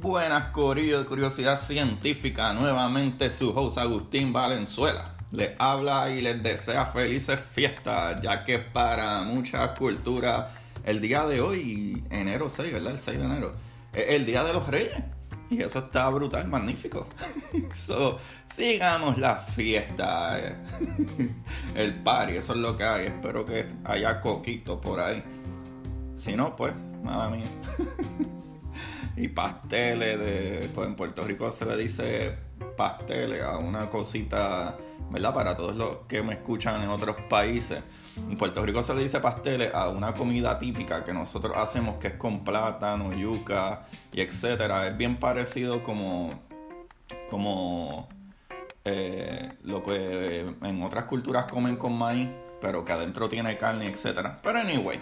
Buenas, Corillo de Curiosidad Científica. Nuevamente su host Agustín Valenzuela. Les habla y les desea felices fiestas, ya que para muchas culturas el día de hoy, enero 6, ¿verdad? El 6 de enero, es el Día de los Reyes. Y eso está brutal, magnífico. so, sigamos la fiesta. el party, eso es lo que hay. Espero que haya coquito por ahí. Si no, pues, nada mía. y pasteles de pues en Puerto Rico se le dice pasteles a una cosita verdad para todos los que me escuchan en otros países. En Puerto Rico se le dice pasteles a una comida típica que nosotros hacemos que es con plátano yuca y etcétera. Es bien parecido como como eh, lo que en otras culturas comen con maíz pero que adentro tiene carne etcétera. Pero anyway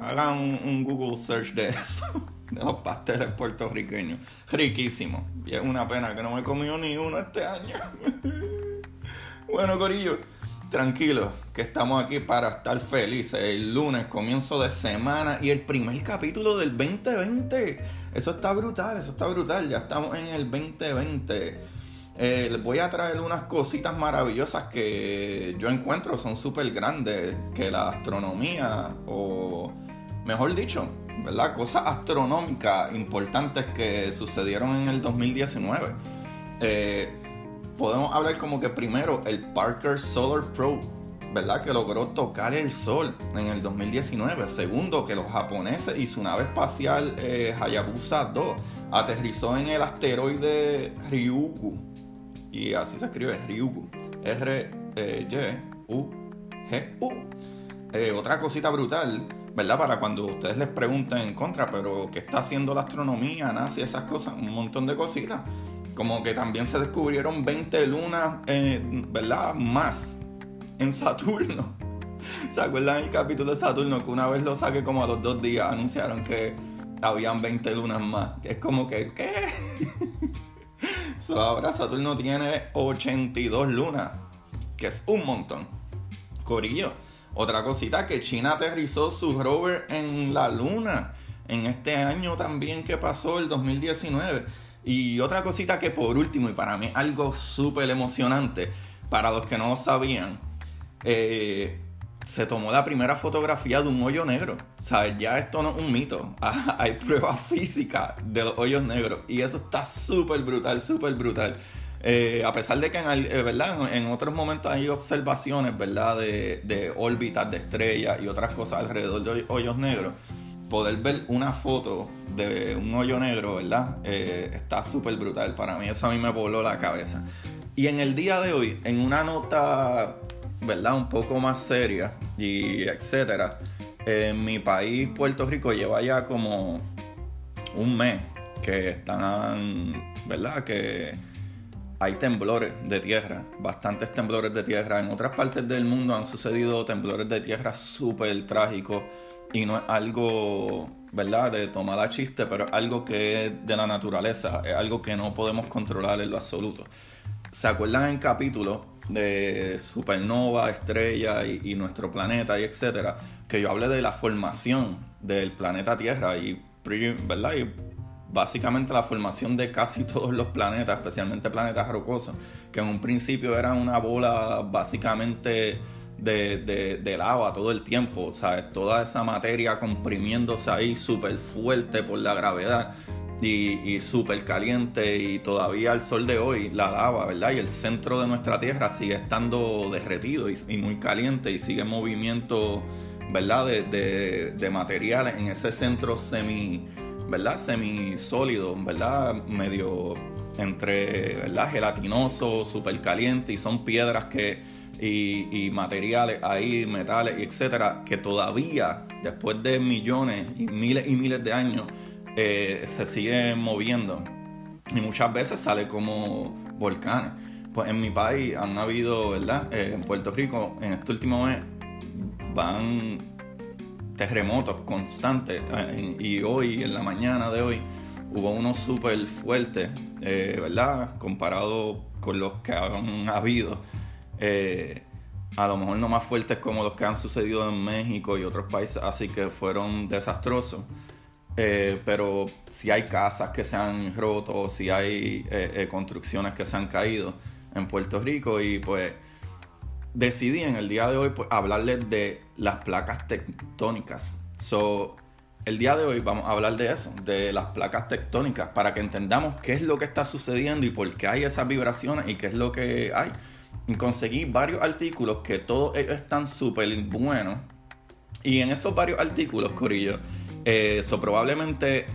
hagan un Google search de eso de los pasteles puertorriqueños. Riquísimo. Y es una pena que no me he comido ni uno este año. bueno, Corillo, tranquilo, que estamos aquí para estar felices. El lunes, comienzo de semana y el primer capítulo del 2020. Eso está brutal, eso está brutal. Ya estamos en el 2020. Eh, les voy a traer unas cositas maravillosas que yo encuentro son súper grandes, que la astronomía, o mejor dicho, ¿verdad? Cosas astronómicas importantes que sucedieron en el 2019. Eh, podemos hablar como que primero el Parker Solar Probe, ¿verdad? Que logró tocar el Sol en el 2019. Segundo, que los japoneses y su nave espacial eh, Hayabusa 2 aterrizó en el asteroide Ryugu. Y así se escribe Ryugu. R-Y-U-G-U. Eh, otra cosita brutal ¿verdad? Para cuando ustedes les pregunten en contra, pero ¿qué está haciendo la astronomía, NASA esas cosas? Un montón de cositas. Como que también se descubrieron 20 lunas, eh, ¿verdad? Más en Saturno. ¿Se acuerdan el capítulo de Saturno que una vez lo saqué como a los dos días anunciaron que habían 20 lunas más? Es como que, ¿qué? ahora Saturno tiene 82 lunas, que es un montón. Corillo. Otra cosita que China aterrizó su rover en la luna en este año también que pasó, el 2019. Y otra cosita que por último, y para mí algo súper emocionante, para los que no lo sabían, eh, se tomó la primera fotografía de un hoyo negro. O sea, ya esto no es un mito. Hay pruebas físicas de los hoyos negros. Y eso está súper brutal, súper brutal. Eh, a pesar de que en, eh, ¿verdad? en otros momentos hay observaciones ¿verdad? De, de órbitas de estrellas y otras cosas alrededor de hoyos negros, poder ver una foto de un hoyo negro, ¿verdad? Eh, está súper brutal. Para mí eso a mí me voló la cabeza. Y en el día de hoy, en una nota, ¿verdad? Un poco más seria y etcétera, en mi país, Puerto Rico, lleva ya como un mes que están, ¿verdad? Que hay temblores de tierra, bastantes temblores de tierra. En otras partes del mundo han sucedido temblores de tierra súper trágicos y no es algo, ¿verdad?, de tomar chiste, pero es algo que es de la naturaleza, es algo que no podemos controlar en lo absoluto. ¿Se acuerdan en capítulo de supernova, estrella y, nuestro planeta y etcétera? Que yo hablé de la formación del planeta Tierra y, ¿verdad? Y básicamente la formación de casi todos los planetas, especialmente planetas rocosos, que en un principio eran una bola básicamente de, de, lava todo el tiempo, o sea, toda esa materia comprimiéndose ahí súper fuerte por la gravedad y, súper caliente y todavía al sol de hoy la lava, ¿verdad? Y el centro de nuestra Tierra sigue estando derretido y, y muy caliente y sigue en movimiento, ¿verdad? De, de, de materiales en ese centro semi ¿verdad? Semisólido, ¿verdad? Medio entre, ¿verdad? Gelatinoso, súper caliente y son piedras que... Y, materiales ahí, metales etcétera, que todavía, después de millones y miles y miles de años, eh, se siguen moviendo. Y muchas veces sale como volcanes. Pues en mi país han habido, ¿verdad? Eh, en Puerto Rico, en este último mes, van terremotos constantes. Eh, y hoy, en la mañana de hoy, hubo uno súper fuertes, eh, ¿verdad? Comparado con los que han habido. Eh, a lo mejor no más fuertes como los que han sucedido en México y otros países, así que fueron desastrosos. Pero si hay casas que se han roto, si hay construcciones que se han caído en Puerto Rico y pues decidí en el día de hoy pues, hablarles de las placas tectónicas. So, el día de hoy vamos a hablar de eso, de las placas tectónicas, para que entendamos qué es lo que está sucediendo y por qué hay esas vibraciones y qué es lo que hay. Conseguí varios artículos que todos ellos están súper buenos. Y en esos varios artículos, Corillo, eh, probablemente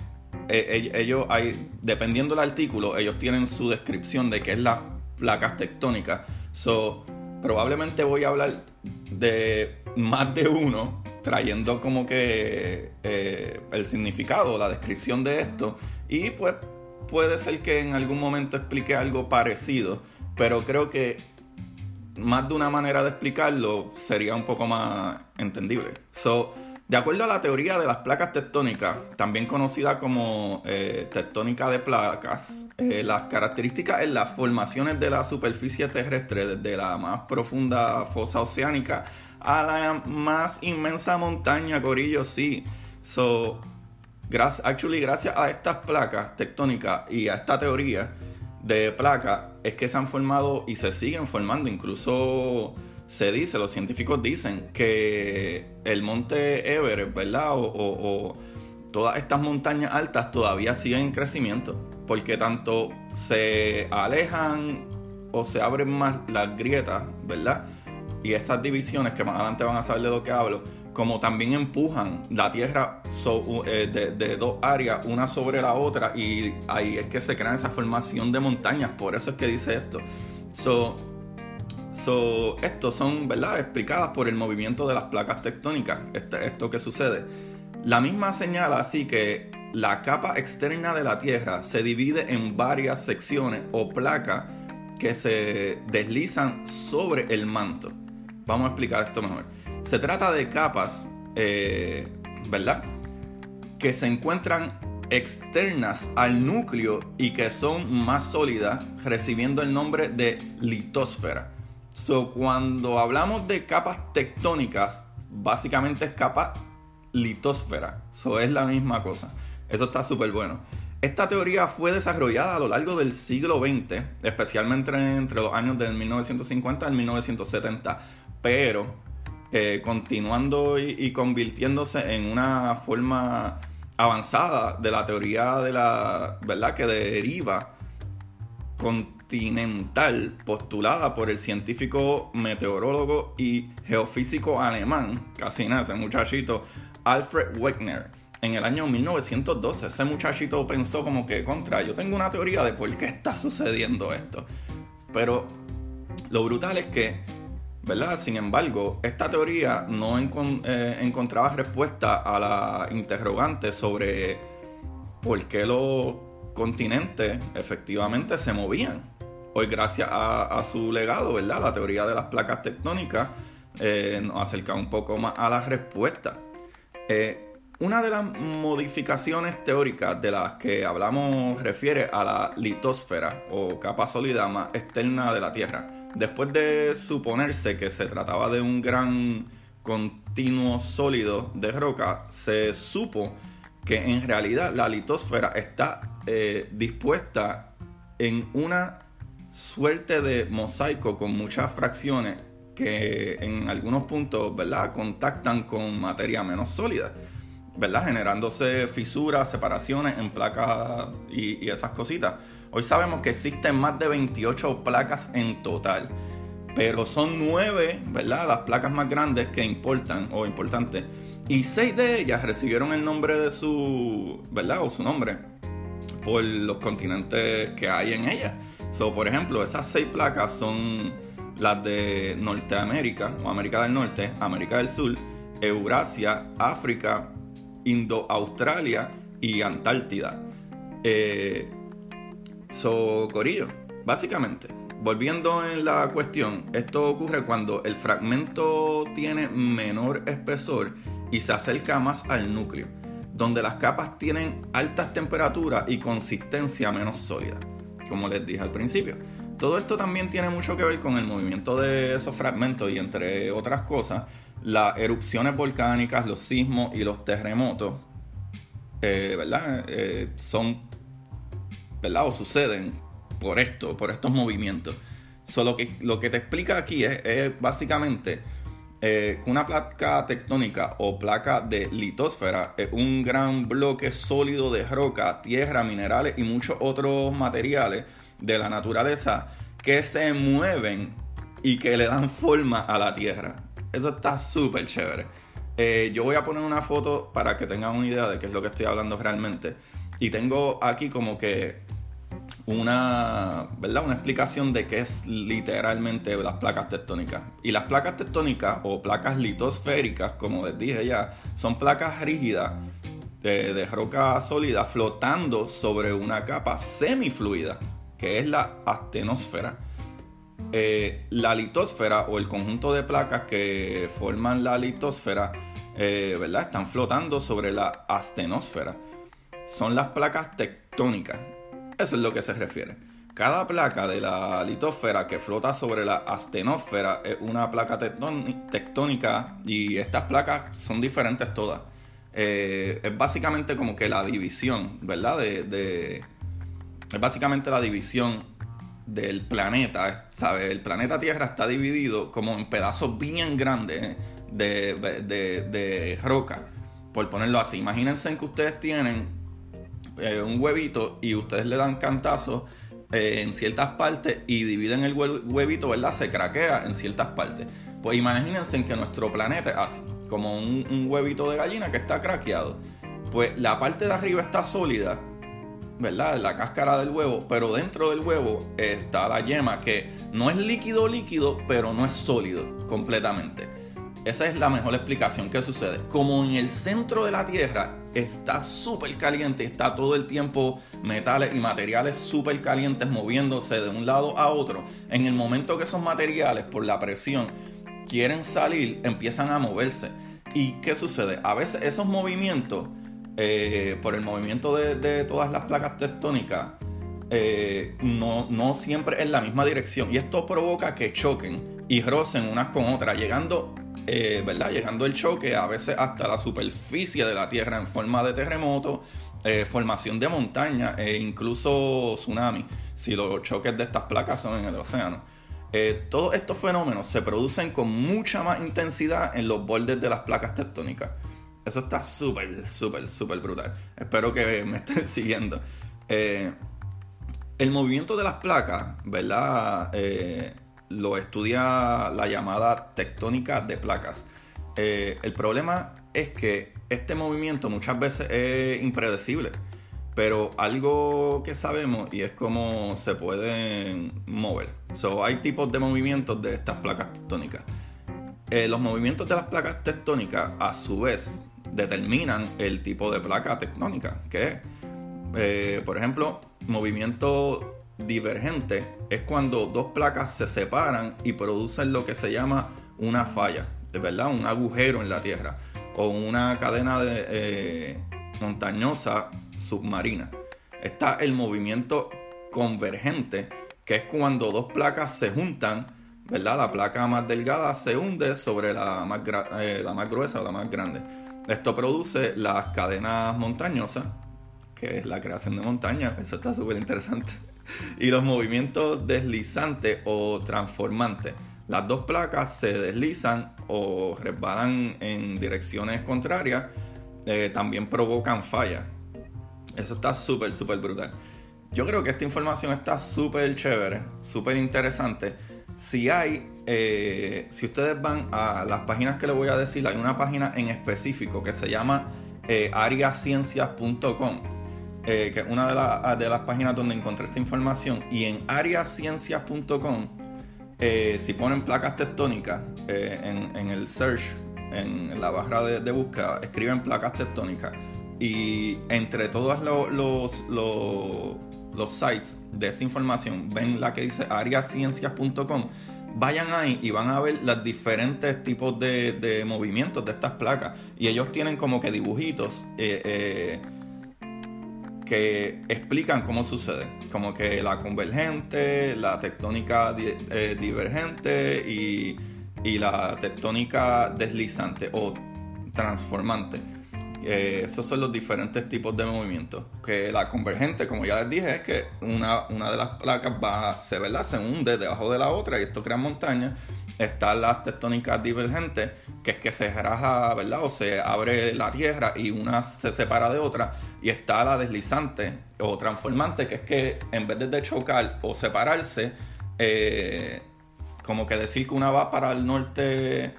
eh, ellos hay, dependiendo del artículo, ellos tienen su descripción de qué es la placas tectónicas. So, probablemente voy a hablar de más de uno, trayendo como que eh, el significado, la descripción de esto. Y pues puede ser que en algún momento explique algo parecido, pero creo que más de una manera de explicarlo sería un poco más entendible. So, de acuerdo a la teoría de las placas tectónicas, también conocida como eh, tectónica de placas, eh, las características en las formaciones de la superficie terrestre, desde la más profunda fosa oceánica a la más inmensa montaña, Corillo, sí. So, gracias, actually, gracias a estas placas tectónicas y a esta teoría de placas, es que se han formado y se siguen formando incluso se dice, los científicos dicen que el monte Everest, ¿verdad? O, todas estas montañas altas todavía siguen en crecimiento, porque tanto se alejan o se abren más las grietas, ¿verdad? Y estas divisiones, que más adelante van a saber de lo que hablo, como también empujan la Tierra eh, de, dos áreas, una sobre la otra, y ahí es que se crea esa formación de montañas, por eso es que dice esto. So, estos son, ¿verdad?, explicadas por el movimiento de las placas tectónicas, este, esto que sucede. La misma señala así que la capa externa de la Tierra se divide en varias secciones o placas que se deslizan sobre el manto. Vamos a explicar esto mejor. Se trata de capas, eh, ¿verdad? Que se encuentran externas al núcleo y que son más sólidas, recibiendo el nombre de litosfera. So, cuando hablamos de capas tectónicas, básicamente es capa litosfera. Eso es la misma cosa. Eso está súper bueno. Esta teoría fue desarrollada a lo largo del siglo XX, especialmente entre los años del 1950 y 1970, pero eh, continuando y, y, convirtiéndose en una forma avanzada de la teoría de la verdad que deriva con continental postulada por el científico meteorólogo y geofísico alemán, casi nada, ese muchachito, Alfred Wegener. En el año 1912, ese muchachito pensó como que, contra, yo tengo una teoría de por qué está sucediendo esto. Pero lo brutal es que, ¿verdad? Sin embargo, esta teoría no eh, encontraba respuesta a la interrogante sobre por qué los continentes efectivamente se movían. Hoy, gracias a, su legado, ¿verdad? La teoría de las placas tectónicas eh, nos acerca un poco más a la respuesta. Eh, una de las modificaciones teóricas de las que hablamos refiere a la litosfera o capa sólida más externa de la Tierra. Después de suponerse que se trataba de un gran continuo sólido de roca, se supo que en realidad la litosfera está eh, dispuesta en una suerte de mosaico con muchas fracciones que en algunos puntos, ¿verdad?, contactan con materia menos sólida, ¿verdad?, generándose fisuras, separaciones en placas y, esas cositas. Hoy sabemos que existen más de 28 placas en total, pero son nueve, ¿verdad?, las placas más grandes que importan o importantes, y seis de ellas recibieron el nombre de su, ¿verdad?, o su nombre por los continentes que hay en ellas. So, por ejemplo, esas seis placas son las de Norteamérica o América del Norte, América del Sur, Eurasia, África, Indo-Australia y Antártida. Eh, so, Corillo, básicamente, volviendo en la cuestión, esto ocurre cuando el fragmento tiene menor espesor y se acerca más al núcleo, donde las capas tienen altas temperaturas y consistencia menos sólida como les dije al principio. Todo esto también tiene mucho que ver con el movimiento de esos fragmentos y entre otras cosas, las erupciones volcánicas, los sismos y los terremotos eh, ¿verdad? son, ¿verdad? O suceden por esto, por estos movimientos. Solo que lo que te explica aquí es, básicamente que una placa tectónica o placa de litosfera es un gran bloque sólido de roca, tierra, minerales y muchos otros materiales de la naturaleza que se mueven y que le dan forma a la tierra. Eso está súper chévere. Eh, yo voy a poner una foto para que tengan una idea de qué es lo que estoy hablando realmente. Y tengo aquí como que una, ¿verdad? una explicación de qué es literalmente las placas tectónicas. Y las placas tectónicas o placas litosféricas, como les dije ya, son placas rígidas de, roca sólida flotando sobre una capa semifluida, que es la astenosfera. Eh, la litosfera o el conjunto de placas que forman la litosfera, eh, ¿verdad? Están flotando sobre la astenosfera. Son las placas tectónicas. Eso es lo que se refiere. Cada placa de la litosfera que flota sobre la astenosfera es una placa tectónica y estas placas son diferentes todas. Eh, es básicamente como que la división, ¿verdad? de, es básicamente la división del planeta, ¿sabes? El planeta Tierra está dividido como en pedazos bien grandes de, de, roca, por ponerlo así. Imagínense que ustedes tienen eh, un huevito y ustedes le dan cantazos eh, en ciertas partes y dividen el huevito, ¿verdad? Se craquea en ciertas partes. Pues imagínense que nuestro planeta es así, como un, un huevito de gallina que está craqueado. Pues la parte de arriba está sólida ¿verdad? La cáscara del huevo, pero dentro del huevo está la yema que no es líquido líquido, pero no es sólido completamente. Esa es la mejor explicación que sucede. Como en el centro de la Tierra está súper caliente, está todo el tiempo metales y materiales súper calientes moviéndose de un lado a otro, en el momento que esos materiales por la presión quieren salir, empiezan a moverse. ¿Y qué sucede? A veces esos movimientos eh, por el movimiento de, todas las placas tectónicas, eh, no, no, siempre en la misma dirección. Y esto provoca que choquen y rocen unas con otras, llegando, eh, ¿verdad? Llegando el choque a veces hasta la superficie de la Tierra en forma de terremoto, formación de montaña e incluso tsunami, si los choques de estas placas son en el océano. todos estos fenómenos se producen con mucha más intensidad en los bordes de las placas tectónicas. Eso está súper, súper, súper brutal. Espero que me estén siguiendo. Eh, el movimiento de las placas, ¿verdad? Eh, lo estudia la llamada tectónica de placas. Eh, el problema es que este movimiento muchas veces es impredecible. Pero algo que sabemos y es cómo se pueden mover. So, hay tipos de movimientos de estas placas tectónicas. los movimientos de las placas tectónicas, a su vez, determinan el tipo de placa tectónica, que es, eh, por ejemplo, movimiento divergente es cuando dos placas se separan y producen lo que se llama una falla, ¿verdad? Un agujero en la Tierra o una cadena de, eh, montañosa submarina. Está el movimiento convergente, que es cuando dos placas se juntan, ¿verdad? La placa más delgada se hunde sobre la más, eh, la más gruesa o la más grande. Esto produce las cadenas montañosas, que es la creación de montaña, eso está súper interesante, y los movimientos deslizantes o transformantes. Las dos placas se deslizan o resbalan en direcciones contrarias, eh, también provocan fallas. Eso está súper, súper brutal. Yo creo que esta información está súper chévere, súper interesante si hay, eh, si ustedes van a las páginas que les voy a decir, hay una página en específico que se llama eh, eh, que es una de, las páginas donde encontré esta información. Y en ariaciencias.com, si ponen placas tectónicas en, el search, en la barra de, búsqueda, escriben placas tectónicas. Y entre todos los los sites de esta información, ven la que dice ariaciencias.com, vayan ahí y van a ver los diferentes tipos de, movimientos de estas placas. Y ellos tienen como que dibujitos eh, eh, que explican cómo sucede. Como que la convergente, la tectónica eh, divergente y, y la tectónica deslizante o transformante. Eh, esos son los diferentes tipos de movimientos. Que la convergente, como ya les dije, es que una, una de las placas va, se, ¿verdad? se hunde debajo de la otra y esto crea montañas. Están las tectónicas divergentes, que es que se raja, ¿verdad? O se abre la tierra y una se separa de otra. Y está la deslizante o transformante, que es que en vez de chocar o separarse, eh, como que decir que una va para el norte,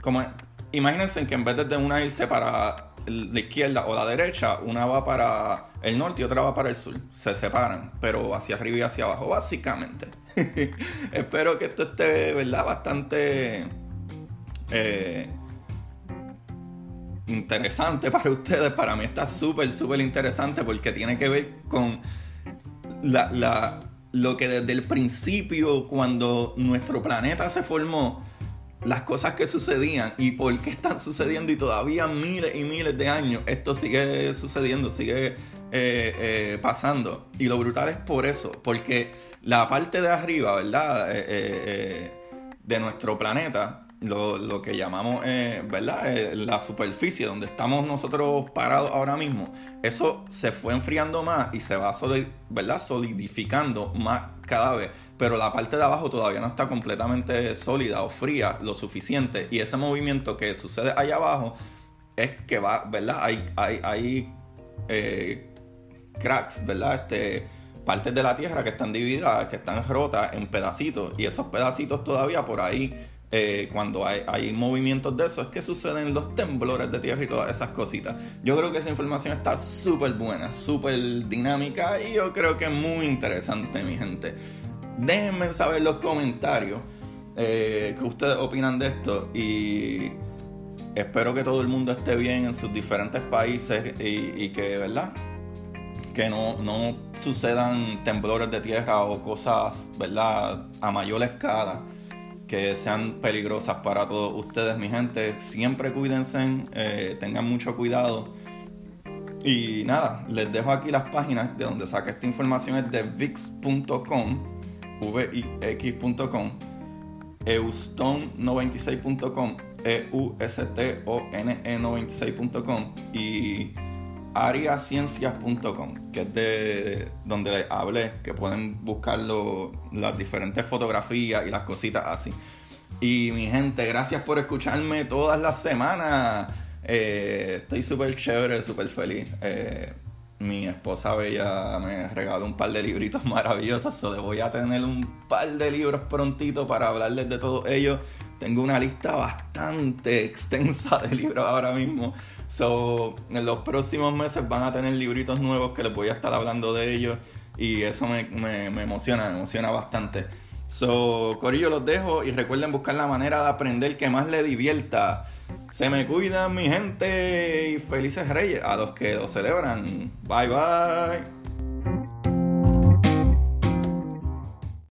como imagínense que en vez de una irse para la izquierda o la derecha, una va para el norte y otra va para el sur. Se separan, pero hacia arriba y hacia abajo, básicamente. Espero que esto esté, ¿verdad? Bastante eh, interesante para ustedes. Para mí está súper, súper interesante porque tiene que ver con la, lo que desde el principio, cuando nuestro planeta se formó, las cosas que sucedían y por qué están sucediendo y todavía miles y miles de años esto sigue sucediendo, sigue eh, eh, pasando. Y lo brutal es por eso, porque la parte de arriba, ¿verdad? Eh, de nuestro planeta, lo, que llamamos, ¿verdad? la superficie donde estamos nosotros parados ahora mismo, eso se fue enfriando más y se va, ¿verdad? Solidificando más cada vez pero la parte de abajo todavía no está completamente sólida o fría lo suficiente. Y ese movimiento que sucede allá abajo es que va, ¿verdad? Hay, hay, hay eh, cracks, ¿verdad? Este, partes de la Tierra que están divididas, que están rotas en pedacitos. Y esos pedacitos todavía por ahí, eh, cuando hay, movimientos de eso, es que suceden los temblores de tierra y todas esas cositas. Yo creo que esa información está súper buena, súper dinámica y yo creo que es muy interesante, mi gente. Déjenme saber en los comentarios eh, qué ustedes opinan de esto y espero que todo el mundo esté bien en sus diferentes países y, que, ¿verdad? Que no, no, sucedan temblores de tierra o cosas, ¿verdad? A mayor escala que sean peligrosas para todos ustedes, mi gente. Siempre cuídense, eh, tengan mucho cuidado. Y nada, les dejo aquí las páginas de donde saqué esta información es de vix.com vix.com, euston96.com, eustone96.com y ariaciencias.com, que es de donde hablé, que pueden buscar las diferentes fotografías y las cositas así. Y mi gente, gracias por escucharme todas las semanas. Eh, estoy súper chévere, súper feliz. Eh, mi esposa Bella me regaló un par de libritos maravillosos. So, voy a tener un par de libros prontito para hablarles de todos ellos. Tengo una lista bastante extensa de libros ahora mismo. So, en los próximos meses van a tener libritos nuevos que les voy a estar hablando de ellos. Y eso me, me, emociona, me emociona bastante. So, Corillo los dejo y recuerden buscar la manera de aprender que más les divierta. Se me cuidan mi gente y felices reyes a los que lo celebran. Bye bye.